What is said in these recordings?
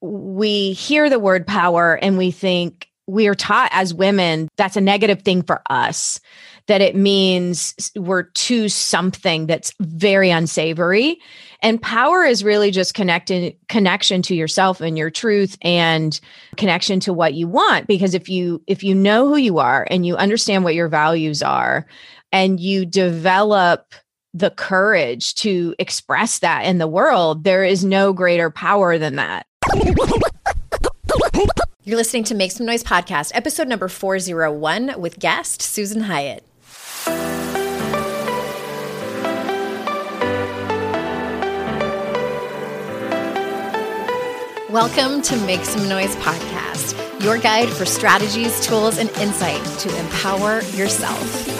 We hear the word power and we think we are taught as women that's a negative thing for us that it means we're to something that's very unsavory. And power is really just connecting connection to yourself and your truth and connection to what you want because if you if you know who you are and you understand what your values are and you develop the courage to express that in the world there is no greater power than that you're listening to Make Some Noise podcast, episode number 401 with guest Susan Hyatt. Welcome to Make Some Noise podcast, your guide for strategies, tools, and insight to empower yourself.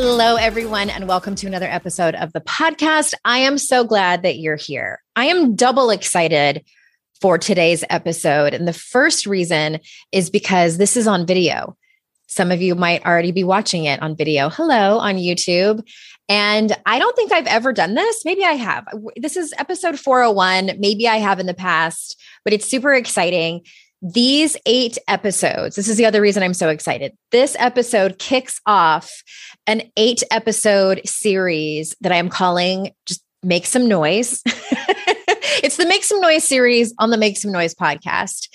Hello, everyone, and welcome to another episode of the podcast. I am so glad that you're here. I am double excited for today's episode. And the first reason is because this is on video. Some of you might already be watching it on video. Hello on YouTube. And I don't think I've ever done this. Maybe I have. This is episode 401. Maybe I have in the past, but it's super exciting these eight episodes, this is the other reason I'm so excited. This episode kicks off an eight episode series that I am calling just Make Some Noise. it's the Make Some Noise series on the Make Some Noise podcast.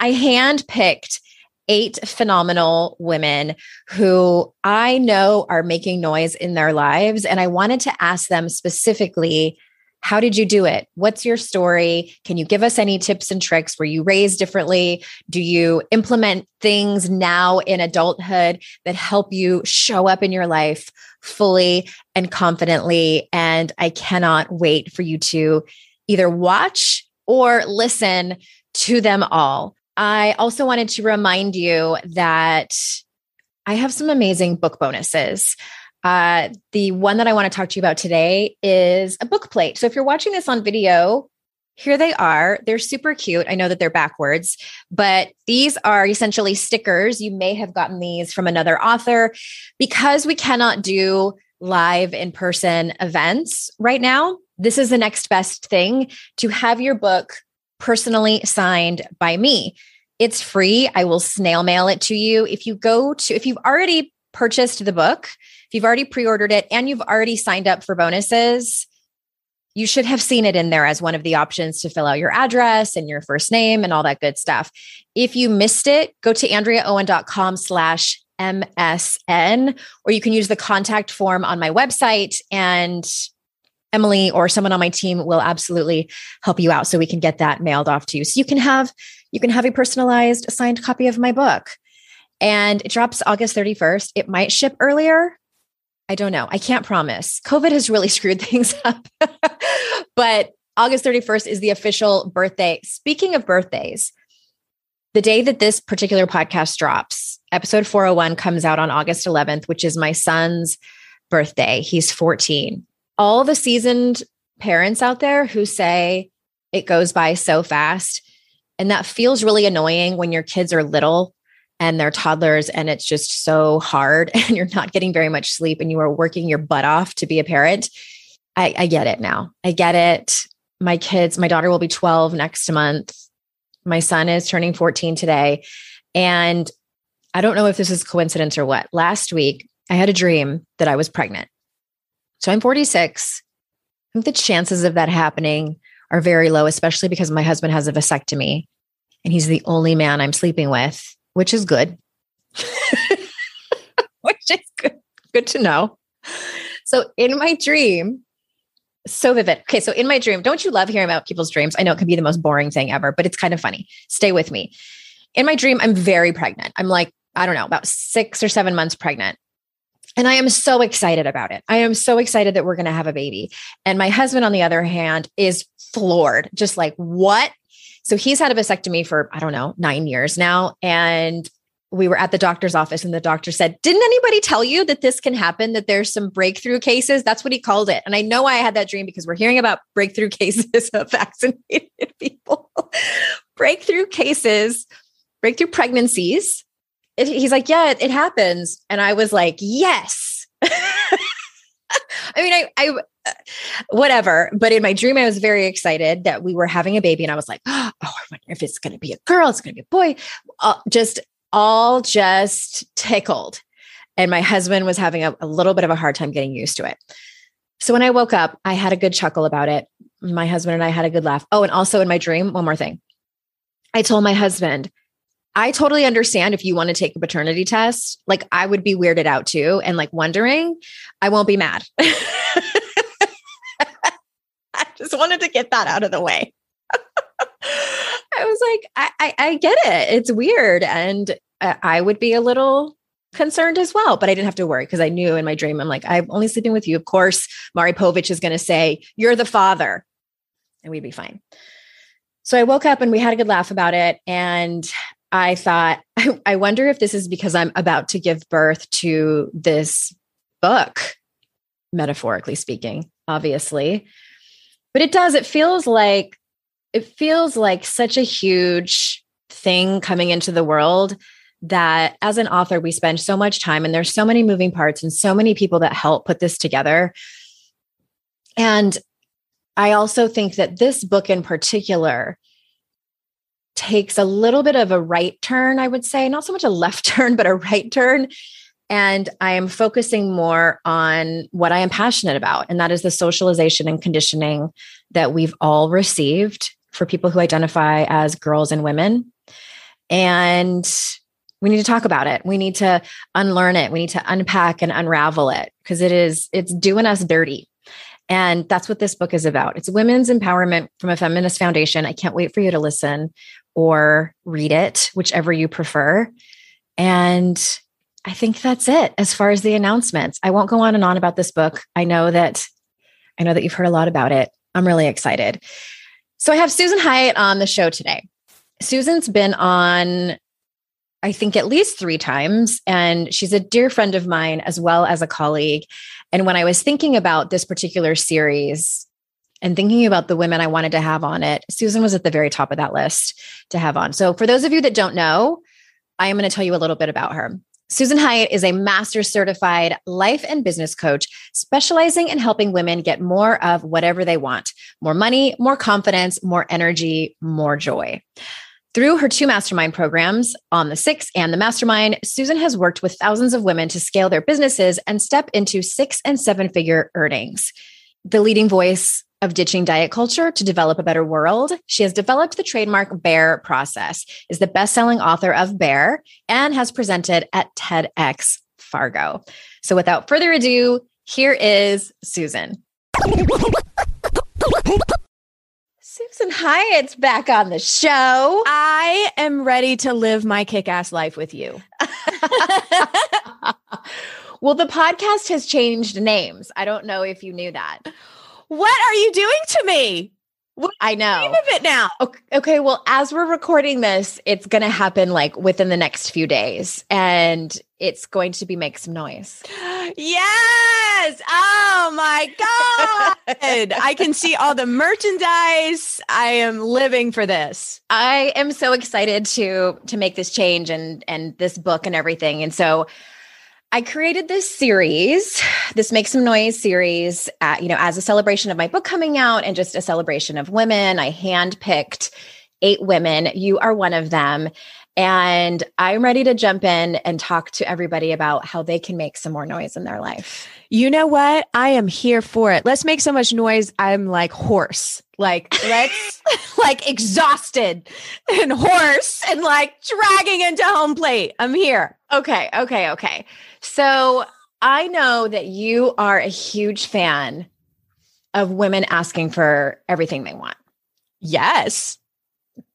I handpicked eight phenomenal women who I know are making noise in their lives. And I wanted to ask them specifically how did you do it? What's your story? Can you give us any tips and tricks? Were you raised differently? Do you implement things now in adulthood that help you show up in your life fully and confidently? And I cannot wait for you to either watch or listen to them all. I also wanted to remind you that I have some amazing book bonuses. Uh, the one that I want to talk to you about today is a book plate. So if you're watching this on video, here they are. They're super cute. I know that they're backwards, but these are essentially stickers. You may have gotten these from another author because we cannot do live in person events right now. This is the next best thing to have your book personally signed by me. It's free. I will snail mail it to you. If you go to, if you've already purchased the book, if you've already pre ordered it and you've already signed up for bonuses, you should have seen it in there as one of the options to fill out your address and your first name and all that good stuff. If you missed it, go to andreaowen.com slash MSN, or you can use the contact form on my website and Emily or someone on my team will absolutely help you out so we can get that mailed off to you. So you can have you can have a personalized signed copy of my book. And it drops August 31st. It might ship earlier. I don't know. I can't promise. COVID has really screwed things up. but August 31st is the official birthday. Speaking of birthdays, the day that this particular podcast drops, episode 401 comes out on August 11th, which is my son's birthday. He's 14. All the seasoned parents out there who say it goes by so fast. And that feels really annoying when your kids are little and they're toddlers and it's just so hard and you're not getting very much sleep and you are working your butt off to be a parent. I, I get it now. I get it. My kids, my daughter will be 12 next month. My son is turning 14 today. And I don't know if this is coincidence or what. Last week, I had a dream that I was pregnant. So I'm 46. I think the chances of that happening are very low, especially because my husband has a vasectomy and he's the only man I'm sleeping with, which is good. which is good, good to know. So in my dream, so vivid. Okay, so in my dream, don't you love hearing about people's dreams? I know it can be the most boring thing ever, but it's kind of funny. Stay with me. In my dream, I'm very pregnant. I'm like, I don't know, about six or seven months pregnant. And I am so excited about it. I am so excited that we're going to have a baby. And my husband, on the other hand, is floored, just like, what? So he's had a vasectomy for, I don't know, nine years now. And we were at the doctor's office and the doctor said, Didn't anybody tell you that this can happen, that there's some breakthrough cases? That's what he called it. And I know I had that dream because we're hearing about breakthrough cases of vaccinated people, breakthrough cases, breakthrough pregnancies. He's like, Yeah, it, it happens. And I was like, Yes. I mean, I, I, whatever. But in my dream, I was very excited that we were having a baby, and I was like, "Oh, I wonder if it's going to be a girl, it's going to be a boy." Uh, just all just tickled. And my husband was having a, a little bit of a hard time getting used to it. So when I woke up, I had a good chuckle about it. My husband and I had a good laugh. Oh, and also in my dream, one more thing. I told my husband, I totally understand if you want to take a paternity test. Like I would be weirded out too and like wondering, I won't be mad. Just wanted to get that out of the way. I was like, I, I, I get it. It's weird. And I would be a little concerned as well, but I didn't have to worry because I knew in my dream, I'm like, I'm only sleeping with you. Of course, Maury Povich is going to say, You're the father, and we'd be fine. So I woke up and we had a good laugh about it. And I thought, I, I wonder if this is because I'm about to give birth to this book, metaphorically speaking, obviously. But it does, it feels like it feels like such a huge thing coming into the world that as an author we spend so much time and there's so many moving parts and so many people that help put this together. And i also think that this book in particular takes a little bit of a right turn i would say. Not so much a left turn but a right turn and i am focusing more on what i am passionate about and that is the socialization and conditioning that we've all received for people who identify as girls and women. And we need to talk about it. We need to unlearn it. We need to unpack and unravel it because it is, it's doing us dirty. And that's what this book is about. It's women's empowerment from a feminist foundation. I can't wait for you to listen or read it, whichever you prefer. And I think that's it as far as the announcements. I won't go on and on about this book. I know that I know that you've heard a lot about it. I'm really excited. So I have Susan Hyatt on the show today. Susan's been on, I think, at least three times, and she's a dear friend of mine as well as a colleague. And when I was thinking about this particular series and thinking about the women I wanted to have on it, Susan was at the very top of that list to have on. So for those of you that don't know, I am going to tell you a little bit about her. Susan Hyatt is a master certified life and business coach specializing in helping women get more of whatever they want more money, more confidence, more energy, more joy. Through her two mastermind programs, On the Six and the Mastermind, Susan has worked with thousands of women to scale their businesses and step into six and seven figure earnings. The leading voice of ditching diet culture to develop a better world. She has developed the trademark Bare process, is the best-selling author of Bare, and has presented at TEDx Fargo. So without further ado, here is Susan. Susan Hyatt's back on the show. I am ready to live my kick ass life with you. well, the podcast has changed names. I don't know if you knew that. What are you doing to me? What I know. Name of it now. Okay, okay, well, as we're recording this, it's going to happen like within the next few days, and it's going to be make some noise. Yes, Oh my God. I can see all the merchandise. I am living for this. I am so excited to to make this change and and this book and everything. And so I created this series, this Make Some Noise series, at, you know, as a celebration of my book coming out and just a celebration of women. I handpicked eight women. You are one of them. And I'm ready to jump in and talk to everybody about how they can make some more noise in their life. You know what? I am here for it. Let's make so much noise. I'm like hoarse. Like, let's like exhausted and hoarse and like dragging into home plate. I'm here. Okay. Okay. Okay. So I know that you are a huge fan of women asking for everything they want. Yes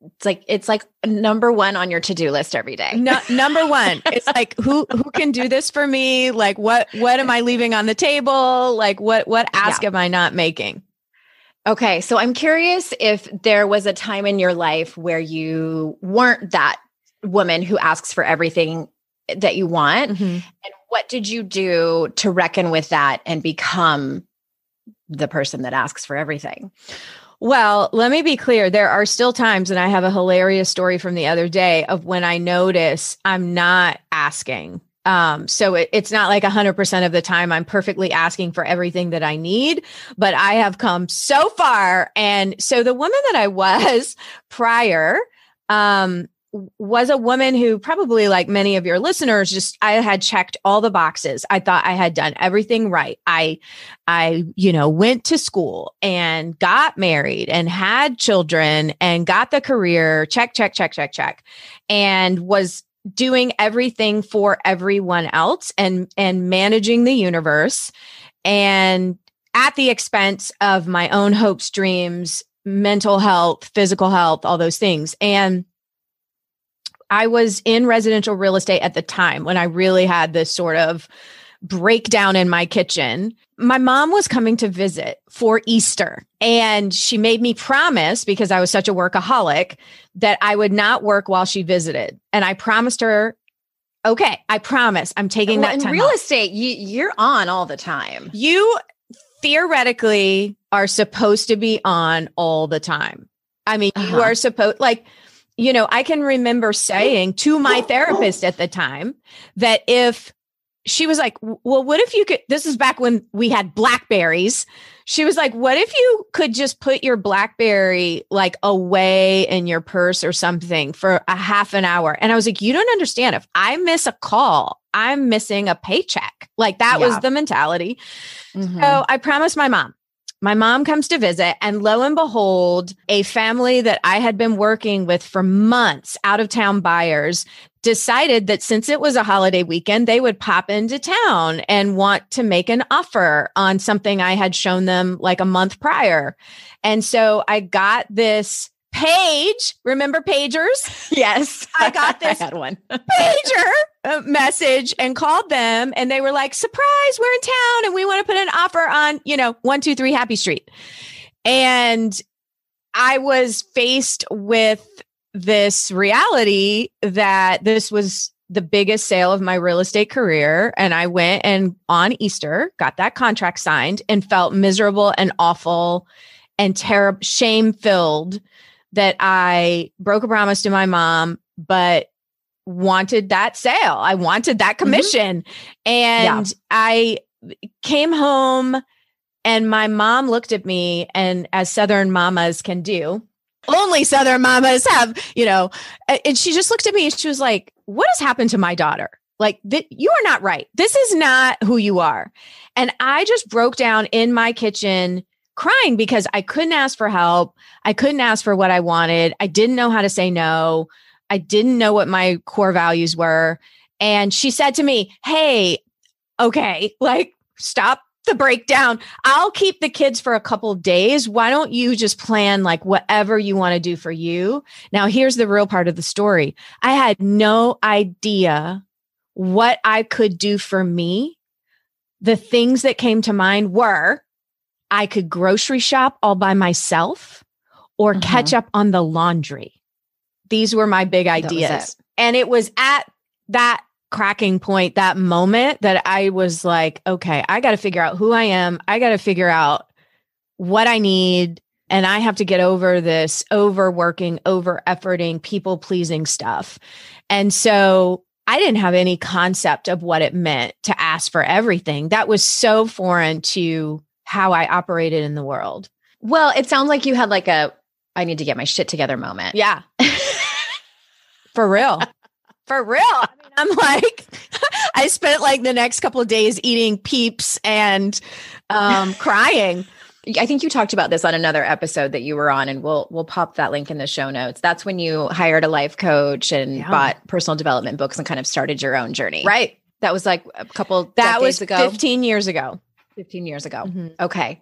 it's like it's like number one on your to-do list every day no, number one it's like who who can do this for me like what what am i leaving on the table like what what ask yeah. am i not making okay so i'm curious if there was a time in your life where you weren't that woman who asks for everything that you want mm-hmm. and what did you do to reckon with that and become the person that asks for everything well, let me be clear. There are still times, and I have a hilarious story from the other day of when I notice I'm not asking. Um, so it, it's not like 100% of the time I'm perfectly asking for everything that I need, but I have come so far. And so the woman that I was prior, um, was a woman who probably like many of your listeners just I had checked all the boxes. I thought I had done everything right. I I you know went to school and got married and had children and got the career check check check check check and was doing everything for everyone else and and managing the universe and at the expense of my own hopes dreams mental health physical health all those things and I was in residential real estate at the time when I really had this sort of breakdown in my kitchen. My mom was coming to visit for Easter and she made me promise because I was such a workaholic that I would not work while she visited. And I promised her, okay, I promise I'm taking well, that in real off. estate. You, you're on all the time. You theoretically are supposed to be on all the time. I mean, uh-huh. you are supposed like you know, I can remember saying to my therapist at the time that if she was like, well, what if you could? This is back when we had Blackberries. She was like, what if you could just put your Blackberry like away in your purse or something for a half an hour? And I was like, you don't understand. If I miss a call, I'm missing a paycheck. Like that yeah. was the mentality. Mm-hmm. So I promised my mom, my mom comes to visit, and lo and behold, a family that I had been working with for months, out of town buyers, decided that since it was a holiday weekend, they would pop into town and want to make an offer on something I had shown them like a month prior. And so I got this page. Remember pagers? Yes. I got this I had one. pager uh, message and called them and they were like, surprise, we're in town and we want to put an offer on, you know, 123 Happy Street. And I was faced with this reality that this was the biggest sale of my real estate career. And I went and on Easter got that contract signed and felt miserable and awful and terrible, shame filled that I broke a promise to my mom, but wanted that sale. I wanted that mm-hmm. commission. Mm-hmm. And yeah. I came home and my mom looked at me and as southern mamas can do, only southern mamas have, you know, and she just looked at me and she was like, "What has happened to my daughter?" Like that you are not right. This is not who you are. And I just broke down in my kitchen crying because I couldn't ask for help. I couldn't ask for what I wanted. I didn't know how to say no. I didn't know what my core values were. And she said to me, Hey, okay, like stop the breakdown. I'll keep the kids for a couple days. Why don't you just plan like whatever you want to do for you? Now, here's the real part of the story I had no idea what I could do for me. The things that came to mind were I could grocery shop all by myself or mm-hmm. catch up on the laundry. These were my big ideas. It. And it was at that cracking point, that moment that I was like, okay, I got to figure out who I am. I got to figure out what I need. And I have to get over this overworking, over efforting, people pleasing stuff. And so I didn't have any concept of what it meant to ask for everything. That was so foreign to how I operated in the world. Well, it sounds like you had like a I need to get my shit together moment. Yeah. For real. For real. I mean, I'm like, I spent like the next couple of days eating peeps and um, crying. I think you talked about this on another episode that you were on, and we'll we'll pop that link in the show notes. That's when you hired a life coach and yeah. bought personal development books and kind of started your own journey. Right. That was like a couple that was ago. 15 years ago. 15 years ago. Mm-hmm. Okay.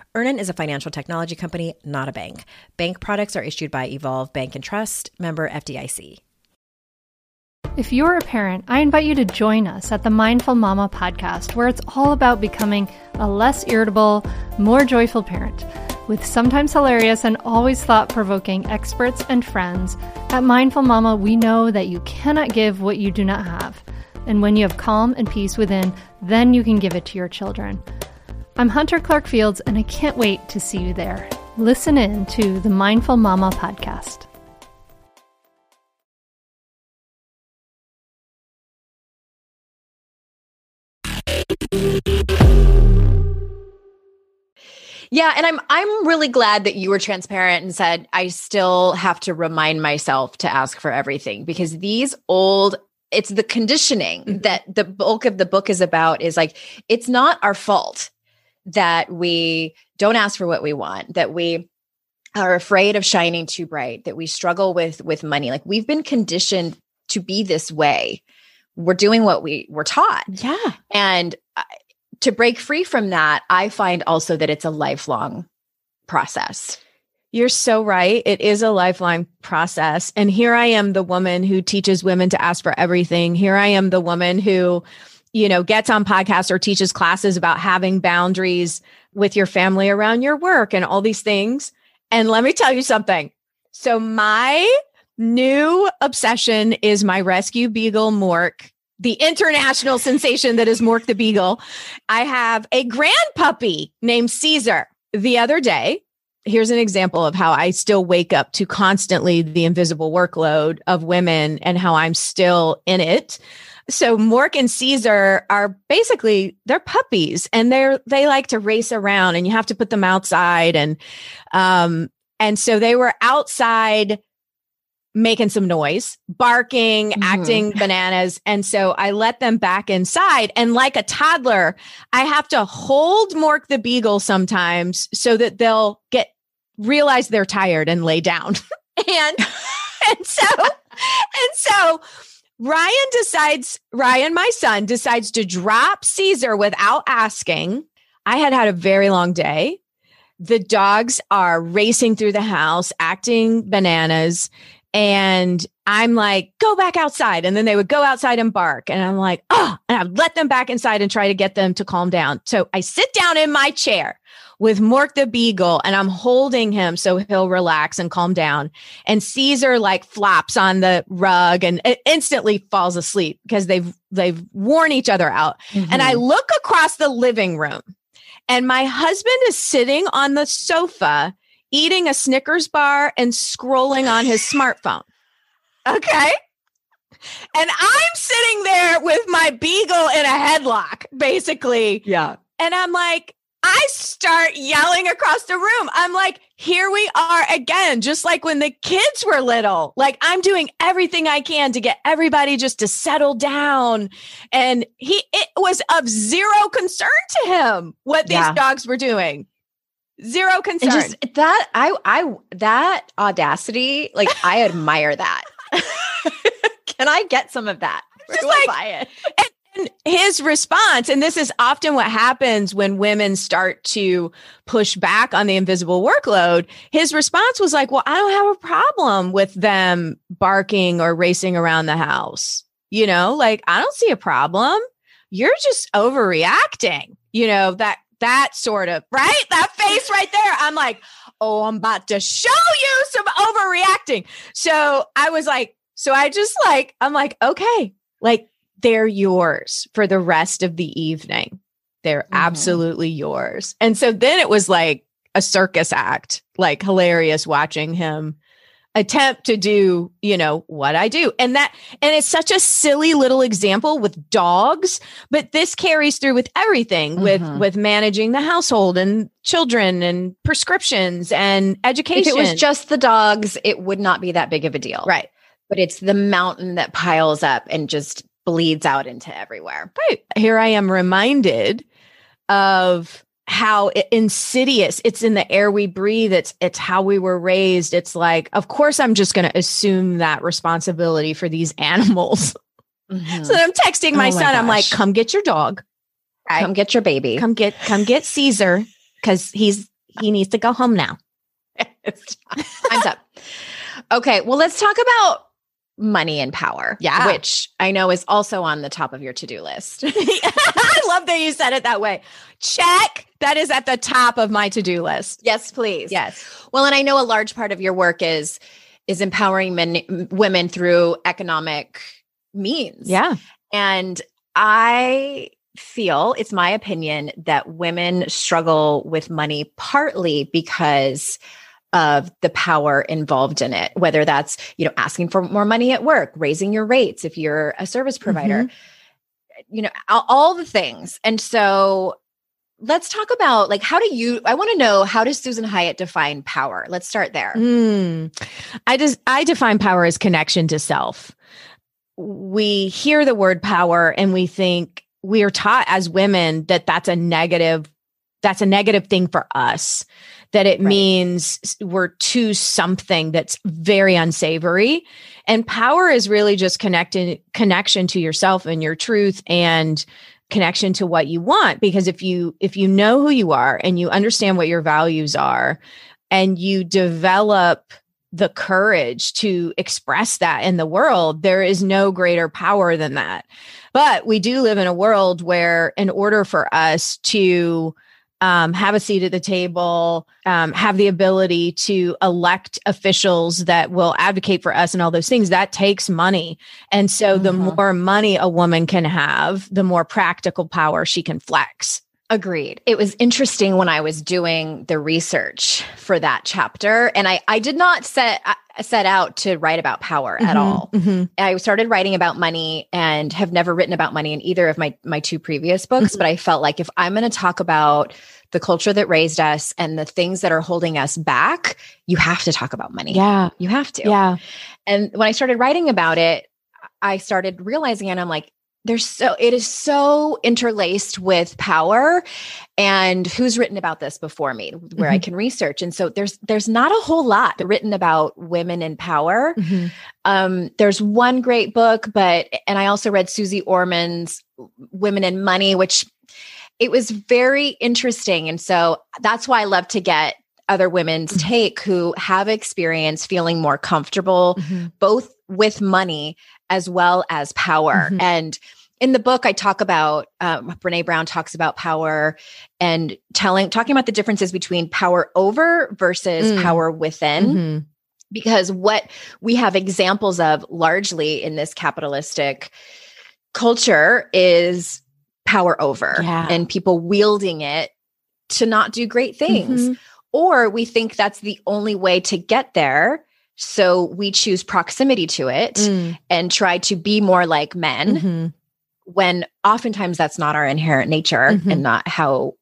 Earnin is a financial technology company, not a bank. Bank products are issued by Evolve Bank and Trust, member FDIC. If you're a parent, I invite you to join us at the Mindful Mama podcast, where it's all about becoming a less irritable, more joyful parent. With sometimes hilarious and always thought provoking experts and friends, at Mindful Mama, we know that you cannot give what you do not have. And when you have calm and peace within, then you can give it to your children. I'm Hunter Clark Fields, and I can't wait to see you there. Listen in to the Mindful Mama podcast. Yeah, and I'm I'm really glad that you were transparent and said I still have to remind myself to ask for everything because these old it's the conditioning mm-hmm. that the bulk of the book is about is like it's not our fault that we don't ask for what we want, that we are afraid of shining too bright, that we struggle with with money. Like we've been conditioned to be this way. We're doing what we were taught. Yeah. And uh, to break free from that, I find also that it's a lifelong process. You're so right. It is a lifelong process. And here I am, the woman who teaches women to ask for everything. Here I am, the woman who you know, gets on podcasts or teaches classes about having boundaries with your family around your work and all these things. And let me tell you something. So my new obsession is my rescue beagle Mork, the international sensation that is Mork the Beagle. I have a grand puppy named Caesar. The other day, here's an example of how I still wake up to constantly the invisible workload of women and how I'm still in it so Mork and Caesar are basically they're puppies and they're they like to race around and you have to put them outside and um and so they were outside making some noise, barking, mm-hmm. acting bananas. And so I let them back inside. And like a toddler, I have to hold Mork the Beagle sometimes so that they'll get realize they're tired and lay down. and and so and so Ryan decides, Ryan, my son, decides to drop Caesar without asking. I had had a very long day. The dogs are racing through the house, acting bananas. And I'm like, go back outside. And then they would go outside and bark. And I'm like, oh, and I'd let them back inside and try to get them to calm down. So I sit down in my chair with Mork the Beagle and I'm holding him so he'll relax and calm down. And Caesar like flops on the rug and instantly falls asleep because they've they've worn each other out. Mm-hmm. And I look across the living room And my husband is sitting on the sofa eating a Snickers bar and scrolling on his smartphone. Okay. And I'm sitting there with my beagle in a headlock, basically. Yeah. And I'm like, I start yelling across the room. I'm like, here we are again, just like when the kids were little. Like, I'm doing everything I can to get everybody just to settle down. And he, it was of zero concern to him what these Yeah. dogs were doing. Zero concern. And just that I I that audacity, like I admire that. Can I get some of that? Where Just I like- buy it? His response, and this is often what happens when women start to push back on the invisible workload. His response was like, Well, I don't have a problem with them barking or racing around the house. You know, like, I don't see a problem. You're just overreacting. You know, that, that sort of, right? That face right there. I'm like, Oh, I'm about to show you some overreacting. So I was like, So I just like, I'm like, okay, like, they're yours for the rest of the evening. They're Mhm. absolutely yours. And so then it was like a circus act, like hilarious watching him attempt to do, you know, what I do. And that, and it's such a silly little example with dogs, but this carries through with everything with, Mhm. with managing the household and children and prescriptions and education. If it was just the dogs, it would not be that big of a deal. right. But it's the mountain that piles up and just bleeds out into everywhere. Right. Here I am reminded of how insidious it's in the air we breathe. It's it's how we were raised. It's like, of course, I'm just going to assume that responsibility for these animals. Mm-hmm. So then I'm texting my Oh my son. I'm like, come get your dog. Right. Come get your baby. Come get come get Caesar because he's he needs to go home now. It's Time's up. Okay, well, let's talk about money and power. Yeah. Which I know is also on the top of your to do list. I love that you said it that way. Check. That is at the top of my to do list. yes, please. Yes. Well, and I know a large part of your work is is empowering men women through economic means. Yeah. And I feel it's my opinion that women struggle with money partly because of the power involved in it whether that's you know asking for more money at work raising your rates if you're a service provider you know all, all the things. And so let's talk about like how do you i want to know how does susan hyatt define power? Let's start there. Mm. I just I define power as connection to self. We hear the word power and we think we are taught as women that that's a negative that's a negative thing for us that it Right. means we're to something that's very unsavory and power is really just connecting connection to yourself and your truth and connection to what you want because if you if you know who you are and you understand what your values are and you develop the courage to express that in the world, there is no greater power than that. But we do live in a world where, in order for us to um, have a seat at the table, um, have the ability to elect officials that will advocate for us and all those things, that takes money. And so, the Mhm. more money a woman can have, the more practical power she can flex. Agreed. It was interesting when I was doing the research for that chapter, and I I did not set set out to write about power at Mhm, all. mhm. I started writing about money and have never written about money in either of my my two previous books. Mhm. But I felt like if I'm going to talk about the culture that raised us and the things that are holding us back, you have to talk about money. Yeah. You have to. Yeah. And when I started writing about it, I started realizing, and I'm like, there's so it is so interlaced with power and who's written about this before me where i Mhm. can research and so there's there's not a whole lot written about women in power Mhm. um there's one great book but and i also read suze orman's women in money which it was very interesting and so that's why i love to get other women's Mhm. take who have experience feeling more comfortable Mhm. both with money as well as power. Mhm. And in the book, I talk about um, Brene Brown talks about power and telling talking about the differences between power over versus Mm. power within. Mhm. Because what we have examples of largely in this capitalistic culture is power over Yeah. and people wielding it to not do great things. Mhm. Or we think that's the only way to get there. So we choose proximity to it Mm. and try to be more like men Mhm. when oftentimes that's not our inherent nature Mhm. and not how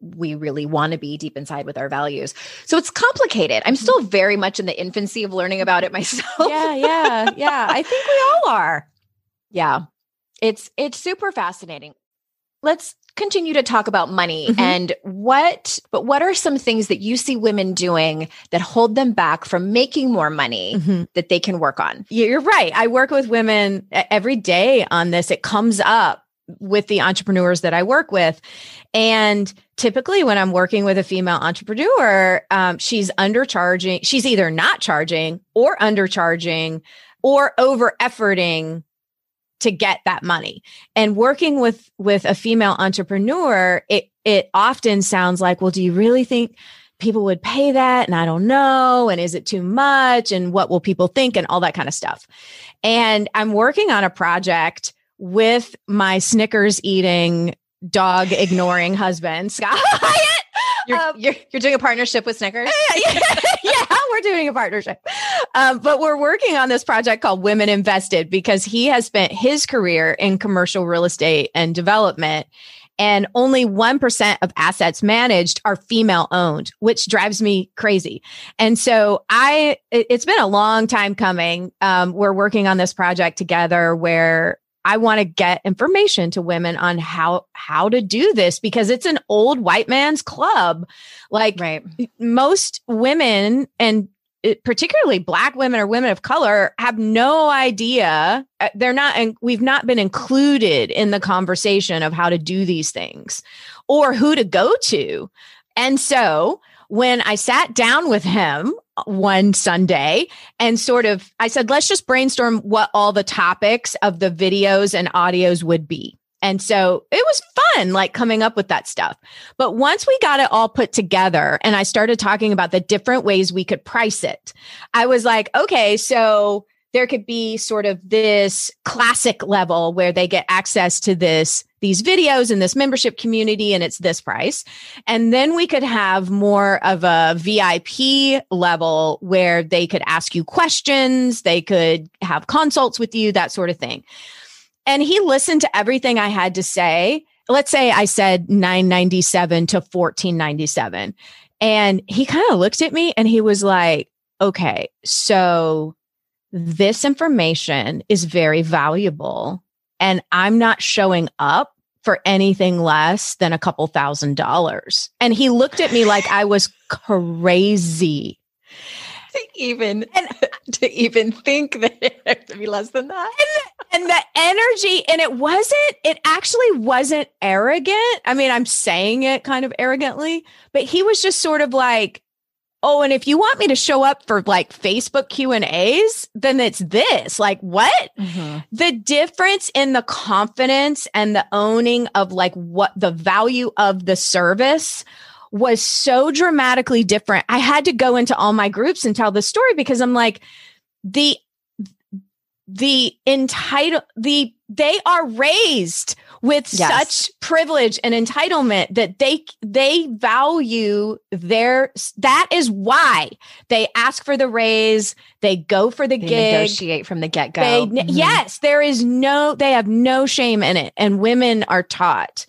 we really want to be deep inside with our values. So it's complicated. I'm still very much in the infancy of learning about it myself. Yeah, yeah, yeah. I think we all are. Yeah. It's it's super fascinating. Let's continue to talk about money Mhm. and what but what are some things that you see women doing that hold them back from making more money Mhm. that they can work on? You're right. I work with women every day on this. It comes up with the entrepreneurs that I work with. And typically, when I'm working with a female entrepreneur, um, she's undercharging. She's either not charging or undercharging or over efforting to get that money. And working with with a female entrepreneur, it it often sounds like, well, do you really think people would pay that? And I don't know. And is it too much? And what will people think? And all that kind of stuff. And I'm working on a project with my Snickers eating, dog ignoring husband, Scott. You're, Um, you're, you're doing a partnership with Snickers? yeah, yeah, we're doing a partnership. Um, but we're working on this project called Women Invested because he has spent his career in commercial real estate and development. And only 1% of assets managed are female owned, which drives me crazy. And so I, it, has been a long time coming. Um, we're working on this project together where I want to get information to women on how how to do this because it's an old white man's club. Like Right. most women and it- particularly black women or women of color have no idea uh, they're not and we've not been included in the conversation of how to do these things or who to go to. And so when i sat down with him one sunday and sort of i said let's just brainstorm what all the topics of the videos and audios would be and so it was fun like coming up with that stuff. But once we got it all put together and I started talking about the different ways we could price it, I was like, okay, so there could be sort of this classic level where they get access to this these videos and this membership community and it's this price. And then we could have more of a VIP level where they could ask you questions they could have consults with you that sort of thing and he listened to everything I had to say let's say I said 997 to 1497. And he kind of looked at me and he was like, okay, so this information is very valuable. And I'm not showing up for anything less than a couple thousand dollars. And he looked at me like I was crazy. To even And- to even think that it to be less than that. and the energy and it wasn't it actually wasn't arrogant. I mean i'm saying it kind of arrogantly but he was just sort of like oh and if you want me to show up for like facebook q and a's then it's this. Like what? Mm-hmm. The difference in the confidence and the owning of like what the value of the service was so dramatically different. I had to go into all my groups and tell the story because I'm like, the the entitle the they are raised with Yes. such privilege and entitlement that they they value their that is why they ask for the raise they go for the They gig negotiate from the get go. they, mm-hmm. Yes, there is no, they have no shame in it. And women are taught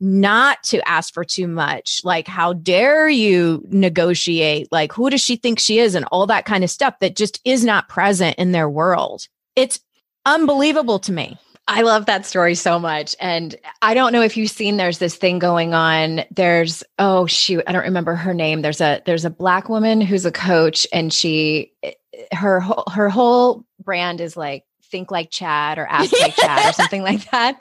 not to ask for too much. Like, how dare you negotiate? Like, who does she think she is? And all that kind of stuff that just is not present in their world. It's unbelievable to me. I love that story so much. And I don't know if you've seen there's this thing going on. There's oh shoot, I don't remember her name. There's a there's a black woman who's a coach and she her whole her whole brand is like think like Chad or ask like Chad or something like that.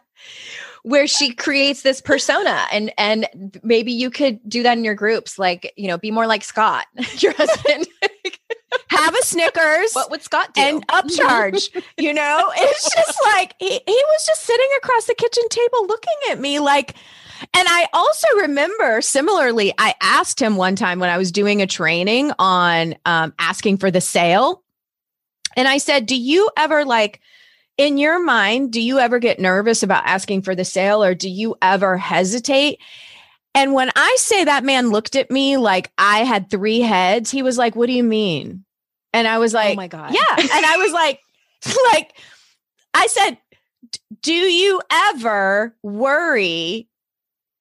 Where she creates this persona and and maybe you could do that in your groups, like, you know, be more like Scott, your husband. Have a Snickers. what would Scott do? and upcharge. you know, it's just like he, he was just sitting across the kitchen table looking at me like, and I also remember similarly, I asked him one time when I was doing a training on um, asking for the sale. And I said, Do you ever like, in your mind, do you ever get nervous about asking for the sale or do you ever hesitate? And when I say that man looked at me like I had three heads, he was like, What do you mean? And I was oh like, oh my God. Yeah. And I was like, like, I said, Do you ever worry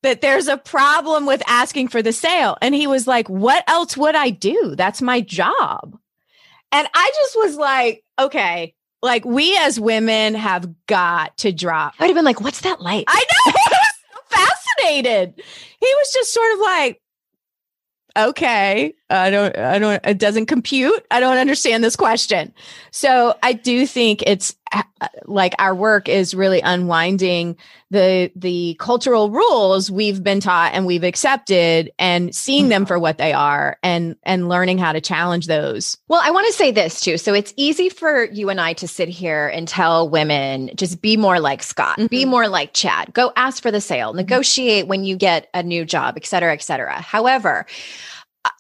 that there's a problem with asking for the sale? And he was like, What else would I do? That's my job. And I just was like, Okay, like we as women have got to drop. I would have been like, what's that like? I know. I was so fascinated. He was just sort of like, okay, I don't, I don't, it doesn't compute. I don't understand this question. So I do think it's uh, like our work is really unwinding the the cultural rules we've been taught and we've accepted and seeing them for what they are and and learning how to challenge those. Well, I want to say this too. So it's easy for you and I to sit here and tell women just be more like Scott, be Mhm. more like Chad, go ask for the sale, negotiate when you get a new job, et cetera, et cetera. However,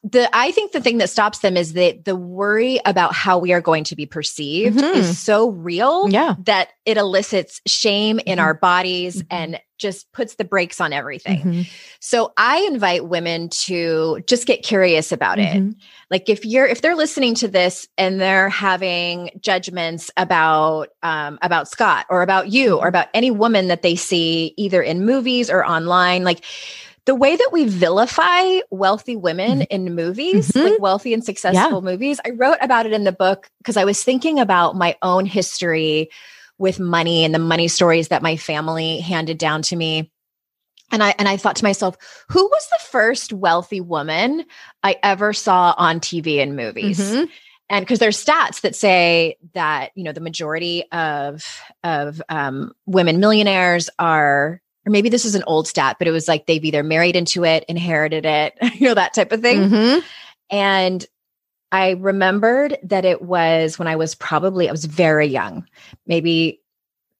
the I think the thing that stops them is that the worry about how we are going to be perceived Mhm. is so real Yeah. that it elicits shame in Mhm. our bodies Mhm. and just puts the brakes on everything. Mhm. So I invite women to just get curious about it Mhm. like if you're if they're listening to this and they're having judgments about um about scott or about you or about any woman that they see either in movies or online like the way that we vilify wealthy women in movies Mhm. like wealthy and successful movies i wrote about it in the book because i was thinking about my own history with money and the money stories that my family handed down to me and I and I thought to myself, who was the first wealthy woman I ever saw on TV and movies? Mhm. And because there's stats that say that you know the majority of of um, women millionaires are, or maybe this is an old stat, but it was like they've either married into it, inherited it, you know that type of thing. Mhm. And I remembered that it was when I was probably, I was very young, maybe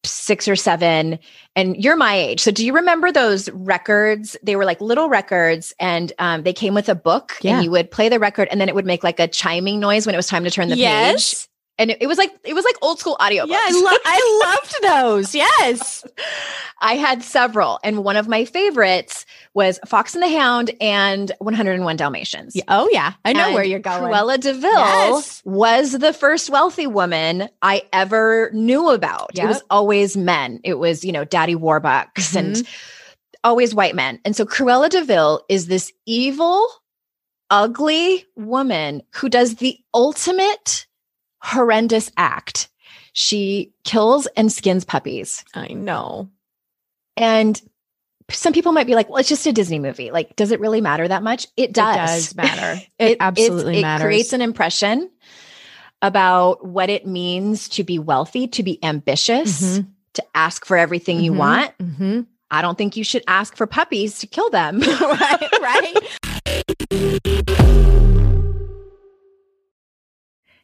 six or seven. And you're my age. So do you remember those records? They were like little records and um, they came with a book Yeah. and you would play the record and then it would make like a chiming noise when it was time to turn the page. And it, it was like, it was like old school audio. Yeah, I, lo- I loved those. Yes. I had several. And one of my favorites was Fox and the Hound and 101 Dalmatians. Yeah, Oh yeah, I know And where you're going. Cruella de Vil Yes. was the first wealthy woman I ever knew about. It was always men. It was, you know, daddy warbucks Mm-hmm. and always white men. And so Cruella de Vil is this evil, ugly woman who does the ultimate horrendous act. She kills and skins puppies. I know. And some people might be like, well, it's just a Disney movie. Like, does it really matter that much? It does. It does matter. It, absolutely it matters. It creates an impression about what it means to be wealthy, to be ambitious, Mhm. to ask for everything you Mhm. want. Mhm. I don't think you should ask for puppies to kill them. right, right.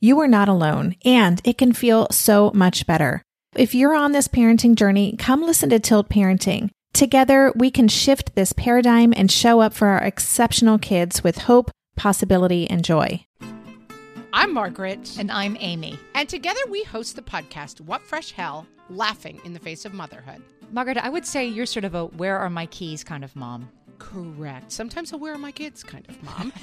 you are not alone and it can feel so much better. If you're on this parenting journey, come listen to Tilt Parenting. Together, we can shift this paradigm and show up for our exceptional kids with hope, possibility, and joy. I'm Margaret. And I'm Amy. And together we host the podcast, What Fresh Hell Laughing in the Face of Motherhood. Margaret, I would say you're sort of a where are my keys kind of mom. Correct. Sometimes a where are my kids kind of mom.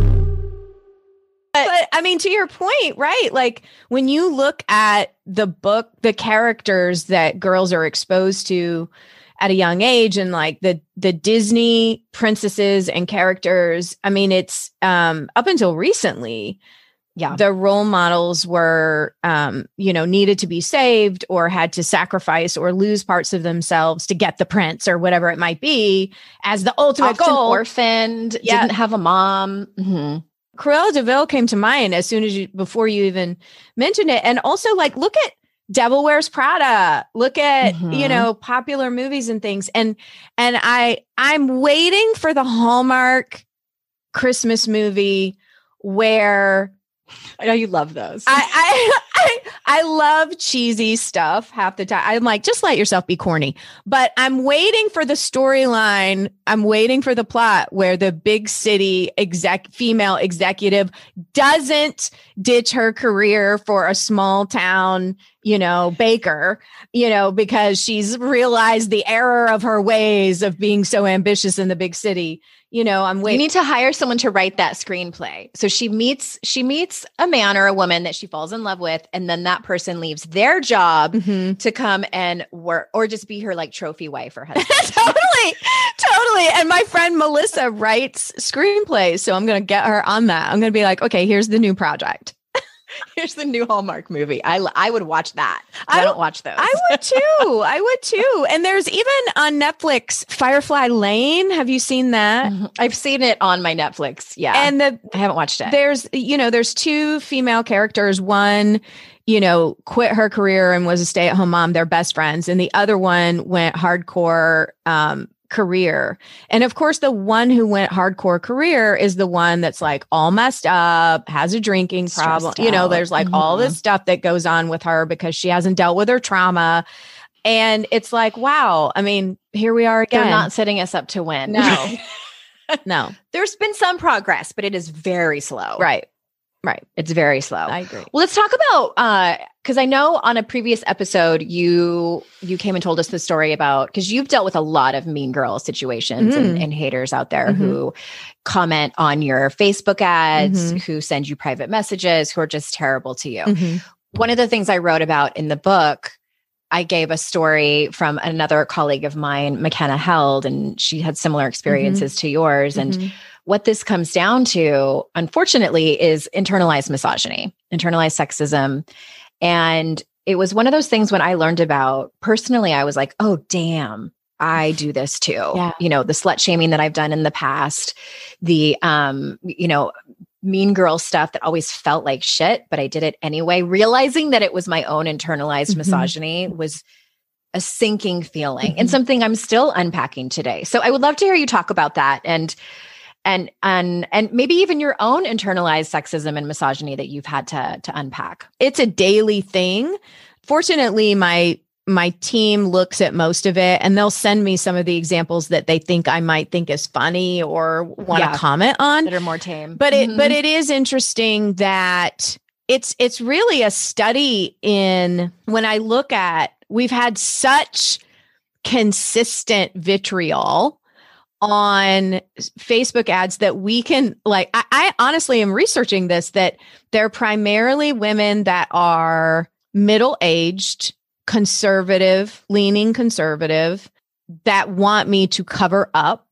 But I mean, to your point, right? Like when you look at the book, the characters that girls are exposed to at a young age and like the the Disney princesses and characters, I mean, it's um up until recently, Yeah. the role models were um, you know, needed to be saved or had to sacrifice or lose parts of themselves to get the prince or whatever it might be as the ultimate Often goal. orphaned, Yeah. didn't have a mom. Mhm. Cruella de Vil came to mind as soon as you before you even mentioned it. And also like look at Devil Wears Prada. Look at, you Mhm. know, popular movies and things. And and I I'm waiting for the Hallmark Christmas movie where I know you love those. I, I I I love cheesy stuff half the time. I'm like, just let yourself be corny. But I'm waiting for the storyline. I'm waiting for the plot where the big city exec female executive doesn't ditch her career for a small town, you know, baker, you know, because she's realized the error of her ways of being so ambitious in the big city. You know, I'm you waiting. need to hire someone to write that screenplay. So she meets she meets a man or a woman that she falls in love with, and then that person leaves their job Mhm. to come and work, or just be her like trophy wife or husband. totally, totally. And my friend Melissa writes screenplays, so I'm going to get her on that. I'm going to be like, okay, here's the new project. Here's the new Hallmark movie. I I would watch that. I, I don't watch those. I would too. I would too. And there's even on Netflix Firefly Lane. Have you seen that? Mhm. I've seen it on my Netflix. Yeah, And the I haven't watched it. there's you know there's two female characters one you know quit her career and was a stay-at-home mom they're best friends and the other one went hardcore um career and of course the one who went hardcore career is the one that's like all messed up has a drinking problem you know there's like all Mhm. this stuff that goes on with her because she hasn't dealt with her trauma and it's like wow i mean here we are again. They're not setting us up to win. No. no There's been some progress, but it is very slow. right right It's very slow. i agree Well, let's talk about uh because I know on a previous episode you you came and told us the story about because you've dealt with a lot of mean girl situations and, Mhm. and haters out there Mhm. who comment on your Facebook ads, Mhm. who send you private messages, who are just terrible to you. Mhm. One of the things I wrote about in the book, I gave a story from another colleague of mine, McKenna Held, and she had similar experiences to yours. And Mhm. What this comes down to, unfortunately, is internalized misogyny, internalized sexism. And it was one of those things when I learned about personally, I was like, oh, damn. I do this too. Yeah. You know, the slut shaming that I've done in the past, the um, you know, mean girl stuff that always felt like shit, but I did it anyway, realizing that it was my own internalized Mhm. misogyny was a sinking feeling Mhm. and something I'm still unpacking today. So I would love to hear you talk about that and and and and maybe even your own internalized sexism and misogyny that you've had to to unpack. it's a daily thing. Fortunately, my my team looks at most of it and they'll send me some of the examples that they think I might think is funny or want to Yeah. comment on. That are more tame. But it Mhm. but it is interesting that it's it's really a study in when I look at we've had such consistent vitriol on Facebook ads that we can like I, I honestly am researching this that they're primarily women that are middle aged, conservative, leaning conservative that want me to cover up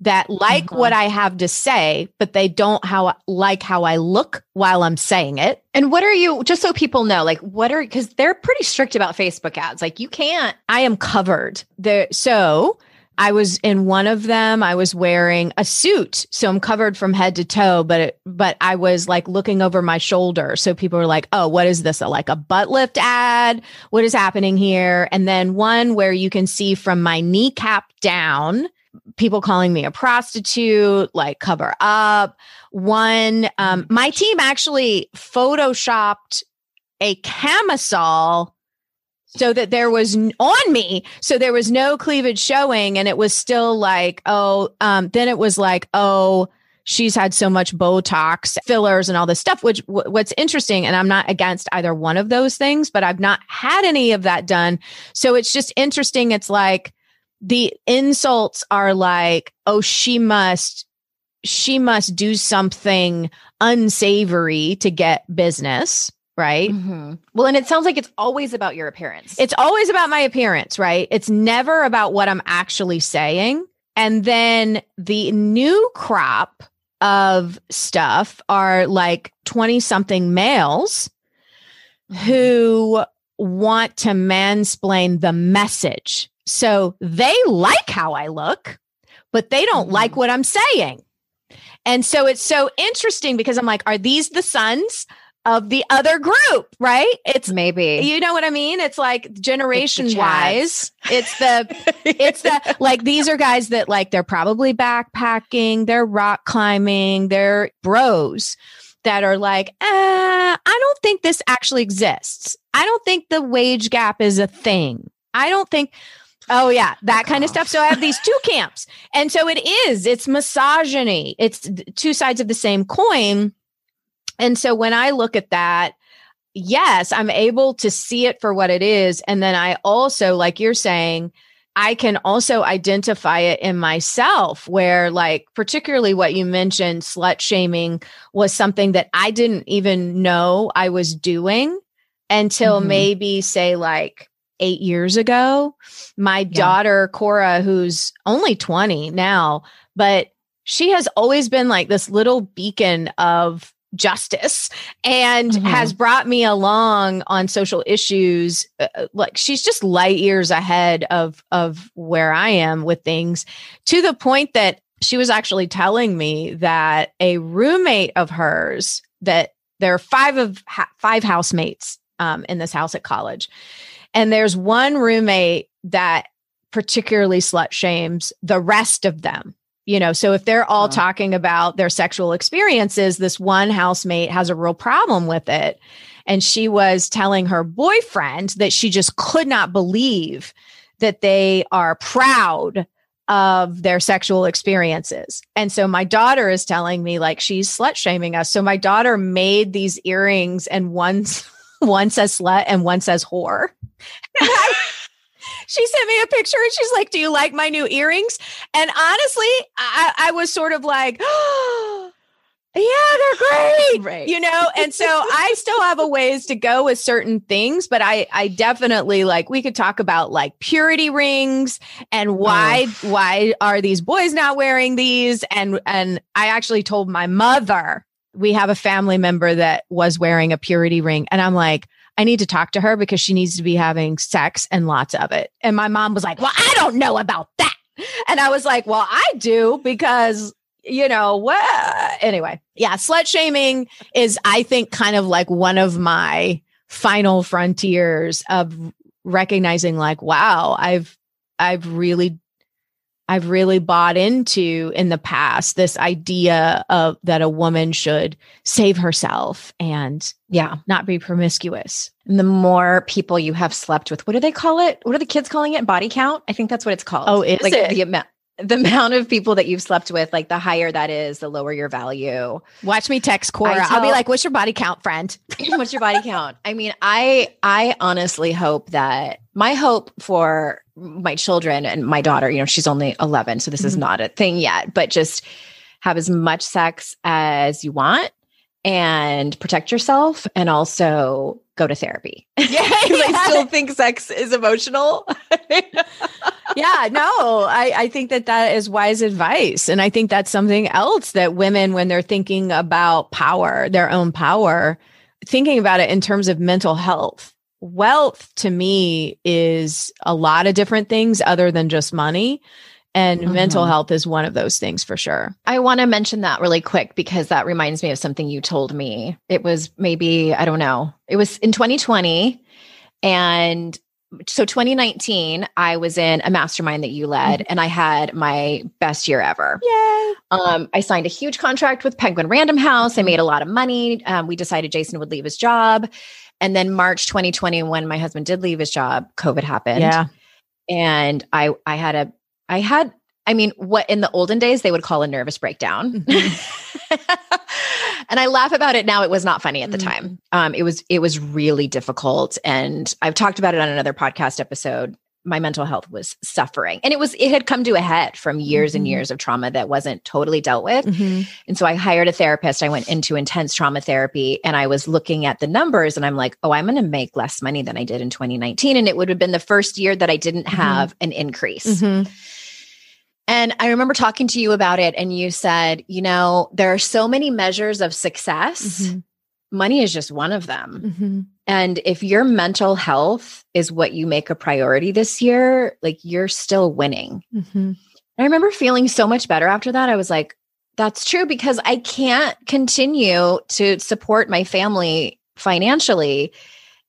that like Mhm. what I have to say, but they don't how like how I look while I'm saying it. and what are you just so people know, like what are because they're pretty strict about Facebook ads. Like you can't I am covered there. So I was in one of them. I was wearing a suit, so I'm covered from head to toe, but it, but I was like looking over my shoulder. So people were like, "Oh, what is this? A, like a butt lift ad? What is happening here?" And then one where you can see from my kneecap down, people calling me a prostitute, like cover up. One, um, my team actually photoshopped a camisole so that there was on me so there was no cleavage showing and it was still like oh um then it was like oh she's had so much botox fillers and all this stuff which w- what's interesting and i'm not against either one of those things but i've not had any of that done. So it's just interesting it's like the insults are like oh she must she must do something unsavory to get business right? Mm-hmm. Well, and it sounds like it's always about your appearance. It's always about my appearance, right? It's never about what I'm actually saying. And then the new crop of stuff are like 20 something males mm-hmm. who want to mansplain the message. So they like how I look, but they don't mm-hmm. like what I'm saying. And so it's so interesting because I'm like, are these the sons of the other group, right? It's maybe you know what I mean. It's like generation it's wise. It's the it's the like these are guys that like they're probably backpacking, they're rock climbing, they're bros that are like, eh, I don't think this actually exists. I don't think the wage gap is a thing. I don't think. Oh yeah, that kind of stuff. So I have these two camps. And so it is, it's misogyny. It's two sides of the same coin and so when I look at that, yes, I'm able to see it for what it is. And then I also, like you're saying, I can also identify it in myself, where, like, particularly what you mentioned, slut shaming was something that I didn't even know I was doing until mm-hmm. maybe, say, like eight years ago. My yeah. daughter, Cora, who's only 20 now, but she has always been like this little beacon of justice and mm-hmm. has brought me along on social issues uh, uh, like she's just light years ahead of of where I am with things to the point that she was actually telling me that a roommate of hers that there are five of ha- five housemates um, in this house at college and there's one roommate that particularly slut shames the rest of them you know so if they're all uh-huh. talking about their sexual experiences this one housemate has a real problem with it and she was telling her boyfriend that she just could not believe that they are proud of their sexual experiences. And so my daughter is telling me like she's slut shaming us. So my daughter made these earrings and one one says slut and one says whore. she sent me a picture and she's like, Do you like my new earrings? And honestly, I, I was sort of like, oh, yeah, they're great. Right. You know, and so I still have a ways to go with certain things, but I I definitely like we could talk about like purity rings and why oh. why are these boys not wearing these? And and I actually told my mother we have a family member that was wearing a purity ring. And I'm like, I need to talk to her because she needs to be having sex and lots of it. And my mom was like, Well, I don't know about that. And I was like, Well, I do because, you know, what? Anyway, yeah, slut shaming is, I think, kind of like one of my final frontiers of recognizing, like, wow, I've, I've really I've really bought into in the past this idea of that a woman should save herself and yeah, not be promiscuous. And the more people you have slept with, what do they call it? What are the kids calling it? Body count? I think that's what it's called. Oh, is like it? The amount the amount of people that you've slept with, like the higher that is, the lower your value. Watch me text Cora. Tell, I'll be like, "What's your body count, friend? What's your body count?" I mean, I I honestly hope that my hope for my children and my daughter, you know, she's only 11, so this mm-hmm. is not a thing yet, but just have as much sex as you want and protect yourself and also go to therapy. Yeah, yeah. I still think sex is emotional. yeah, no, I, I think that that is wise advice. And I think that's something else that women, when they're thinking about power, their own power, thinking about it in terms of mental health. Wealth to me is a lot of different things other than just money. And Mhm. mental health is one of those things for sure. I want to mention that really quick because that reminds me of something you told me. It was maybe, I don't know, it was in 2020. And so 2019, I was in a mastermind that you led and I had my best year ever. Yay. Um, I signed a huge contract with Penguin Random House. I made a lot of money. Um, we decided Jason would leave his job. And then March 2020, when my husband did leave his job, COVID happened Yeah. and I I had a I had I mean what in the olden days they would call a nervous breakdown. and I laugh about it now it was not funny at the Mhm. time. Um it was it was really difficult and I've talked about it on another podcast episode. My mental health was suffering and it was it had come to a head from years and Mhm. years of trauma that wasn't totally dealt with. Mhm. And so I hired a therapist. I went into intense trauma therapy and I was looking at the numbers and I'm like, oh, I'm going to make less money than I did in 2019. And it would have been the first year that I didn't Mhm. have an increase. And I remember talking to you about it and you said, you know, there are so many measures of success. Mhm. Money is just one of them. Mhm. And if your mental health is what you make a priority this year, like you're still winning. Mhm. I remember feeling so much better after that. I was like, that's true because I can't continue to support my family financially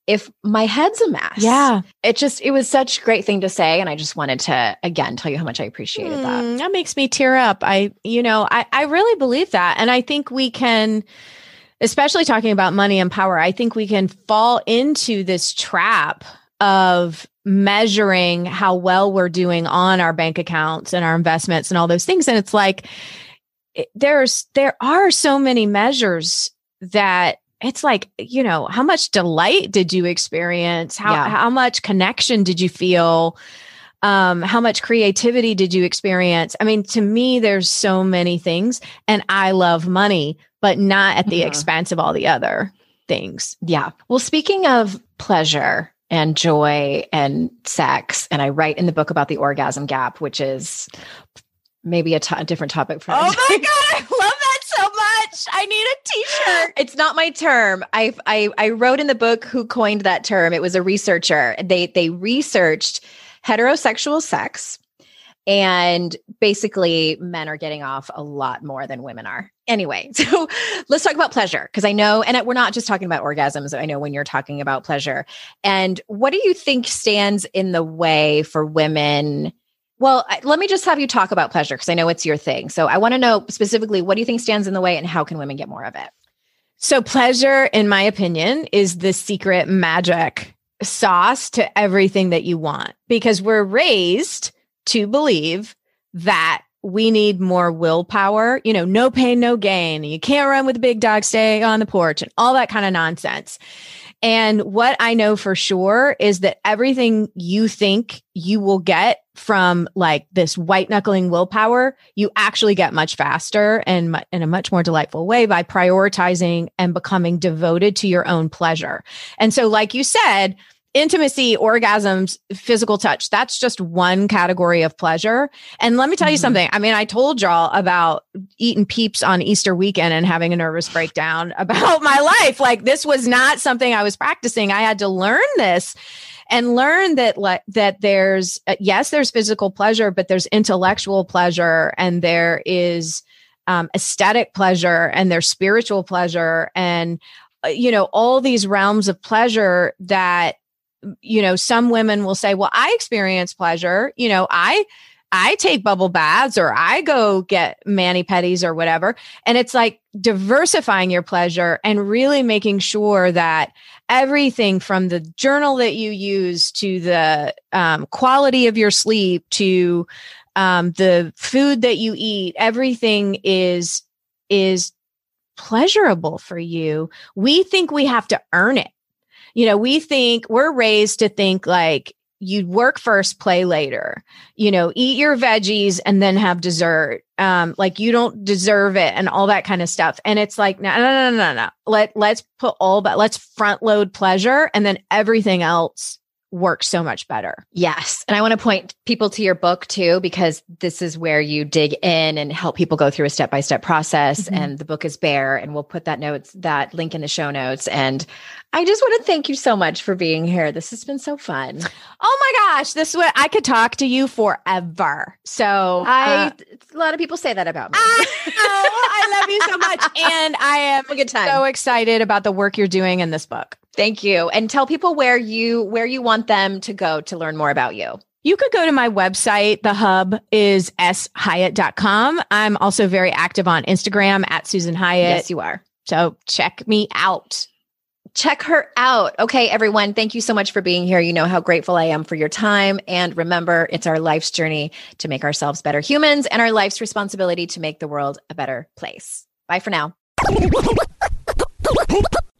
if my head's a mess. Yeah. It just, it was such a great thing to say. And I just wanted to, again, tell you how much I appreciated that. Mm, that makes me tear up. I, you know, I, I really believe that. And I think we can, especially talking about money and power, I think we can fall into this trap of measuring how well we're doing on our bank accounts and our investments and all those things. And it's like, there's, there are so many measures that it's like, you know, how much delight did you experience? How, Yeah. how much connection did you feel? um how much creativity did you experience i mean to me there's so many things and i love money but not at the Mhm. expense of all the other things Yeah. Well, speaking of pleasure and joy and sex, and I write in the book about the orgasm gap, which is maybe a to- a different topic for Oh my god i love that so i need a t-shirt It's not my term. I, I I wrote in the book who coined that term. It was a researcher. They they researched heterosexual sex, and basically men are getting off a lot more than women are. Anyway, so let's talk about pleasure because I know, and we're not just talking about orgasms. I know when you're talking about pleasure, and what do you think stands in the way for women? Well, let me just have you talk about pleasure because I know it's your thing. So I want to know specifically what do you think stands in the way, and how can women get more of it? so pleasure in my opinion is the secret magic sauce to everything that you want because we're raised to believe that we need more willpower, you know, no pain, no gain. You can't run with the big dog, stay on the porch and all that kind of nonsense. And what I know for sure is that everything you think you will get from like this white knuckling willpower, you actually get much faster and in a much more delightful way by prioritizing and becoming devoted to your own pleasure. And so, like you said, intimacy, orgasms, physical touch, that's just one category of pleasure. And let me tell you Mhm. something. I mean, I told y'all about eating peeps on Easter weekend and having a nervous breakdown about my life. Like this was not something I was practicing. I had to learn this and learn that like that there's uh, yes, there's physical pleasure, but there's intellectual pleasure and there is um, aesthetic pleasure and there's spiritual pleasure and uh, you know all these realms of pleasure that you know some women will say well i experience pleasure. You know i i take bubble baths or i go get mani pedis or whatever and it's like diversifying your pleasure and really making sure that everything from the journal that you use to the um, quality of your sleep to um, the food that you eat everything is is pleasurable for you. We think we have to earn it. You know we think we're raised to think like you work first play later. You know eat your veggies and then have dessert. Um like you don't deserve it and all that kind of stuff. And it's like no no no no no. Let let's put all that let's front load pleasure and then everything else work so much better. Yes. And I want to point people to your book too, because this is where you dig in and help people go through a step by step process. Mm-hmm. And the book is Bare, and we'll put that notes, that link in the show notes. And I just want to thank you so much for being here. This has been so fun. Oh my gosh, this is what I could talk to you forever. So I uh, a lot of people say that about me. I, know, I love you so much, and I am a good time. so excited about the work you're doing in this book. Thank you. And tell people where you where you want them to go to learn more about you. You could go to my website. The hub is shyatt.com. I'm also very active on Instagram at Susan Hyatt. Yes, you are. So check me out. check her out. Okay, everyone, thank you so much for being here. You know how grateful I am for your time. And remember, it's our life's journey to make ourselves better humans and our life's responsibility to make the world a better place. Bye for now.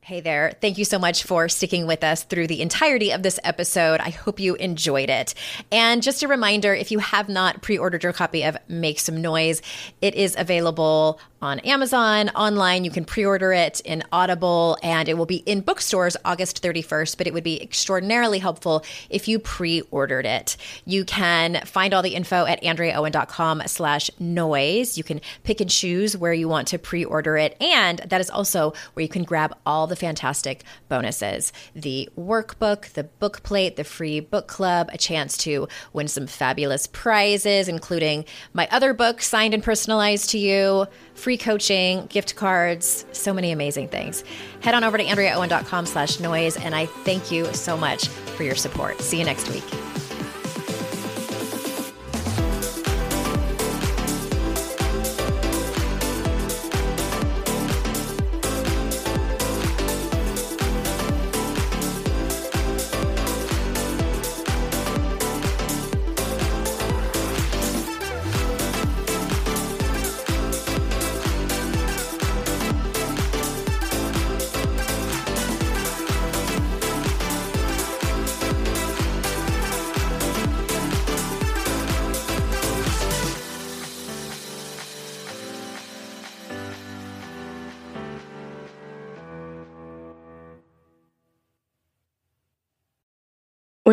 Hey there. Thank you so much for sticking with us through the entirety of this episode. I hope you enjoyed it. And just a reminder if you have not pre ordered your copy of Make Some Noise, it is available on Amazon, online. You can pre order it in Audible, and it will be in bookstores August 31st. But it would be extraordinarily helpful if you pre ordered it. You can find all the info at AndreaOwen.com slash noise. You can pick and choose where you want to pre order it. And that is also where you can grab all the fantastic bonuses the workbook, the book plate, the free book club, a chance to win some fabulous prizes, including my other book signed and personalized to you, free coaching, gift cards, so many amazing things. Head on over to AndreaOwen.com slash noise, and I thank you so much for your support. See you next week.